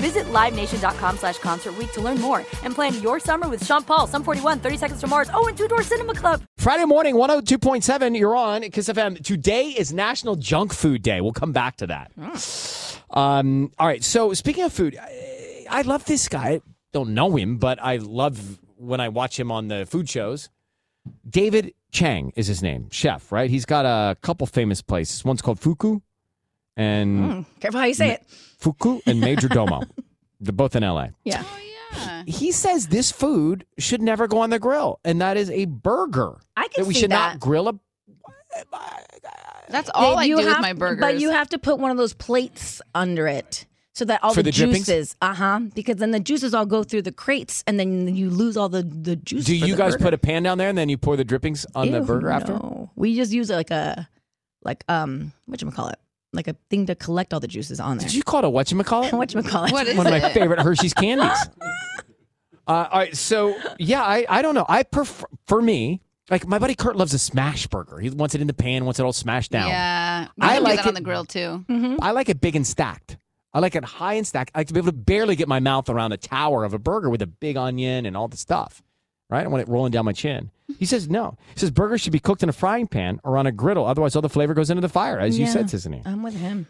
Visit LiveNation.com slash Concert to learn more and plan your summer with Sean Paul, Sum 41, 30 Seconds to Mars, oh, and Two Door Cinema Club. Friday morning, 102.7, you're on Kiss FM. Today is National Junk Food Day. We'll come back to that. Um, all right, so speaking of food, I, I love this guy. Don't know him, but I love when I watch him on the food shows. David Chang is his name, chef, right? He's got a couple famous places. One's called Fuku and Careful how you say it. Fuku and Majordomo. They're both in LA. Yeah. He says this food should never go on the grill, and that is a burger. I can that we see should that. not grill a. That's all I you do with have- my burgers. But you have to put one of those plates under it so that all For the, the juices, uh huh, because then the juices all go through the crates and then you lose all the the juice. Do you the guys burger. put a pan down there and then you pour the drippings on the burger after? No, we just use like a like um what you call it, like a thing to collect all the juices on there. Did you call it a whatchamacallit? what you call it? What is One of my it? favorite Hershey's candies. Uh, all right, so yeah, I, I don't know. I prefer for me, like my buddy Kurt loves a smash burger. He wants it in the pan, wants it all smashed down. Yeah, I like do that on the grill too. I like it big and stacked. I like it high and stacked. I like to be able to barely get my mouth around a tower of a burger with a big onion and all the stuff. Right? I want it rolling down my chin. He says no. He says burgers should be cooked in a frying pan or on a griddle. Otherwise, all the flavor goes into the fire, as you Yeah. said, Sissany. I'm with him.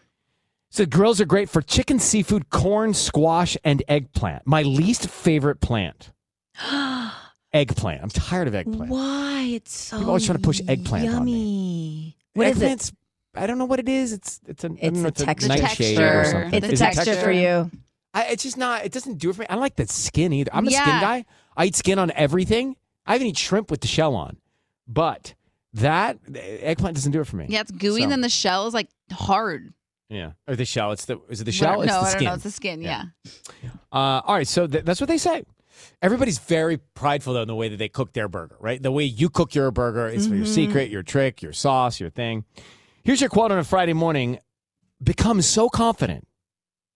So grills are great for chicken, seafood, corn, squash, and eggplant. My least favorite plant. eggplant. I'm tired of eggplant. Why it's so People always trying to push eggplant on yummy. What is it? I don't know what it is. It's it's a, I It's don't know, a it's a texture. nightshade or something. It's a Is it texture, for you. I, it's just not. It doesn't do it for me. I don't like that skin either. I'm a skin guy. I eat skin on everything. I even eat shrimp with the shell on, but that eggplant doesn't do it for me. Yeah, it's gooey, So- and then the shell is like hard. Yeah, or the shell. It's the is it the shell? Whatever- It's no, the I don't know. It's the skin. Yeah. Yeah. Uh, all right, so th- that's what they say. Everybody's very prideful though in the way that they cook their burger, right? The way you cook your burger is your Mm-hmm. secret, your trick, your sauce, your thing. Here's your quote on a Friday morning: "Become so confident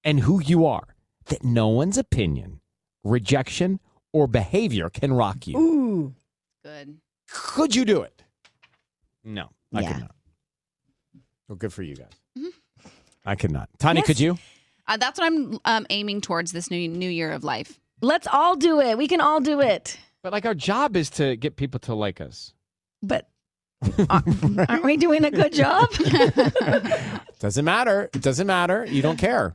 in who you are that no one's opinion, rejection, or behavior can rock you." Ooh. Good. Could you do it? No, I Yeah. could not. Well, good for you guys. I could not. Tanya, could you? Uh, that's what I'm um, aiming towards this new new year of life. Let's all do it. We can all do it. But like our job is to get people to like us. But aren't aren't we doing a good job? Doesn't matter. It doesn't matter. You don't care.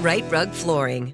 Rite Rug Flooring.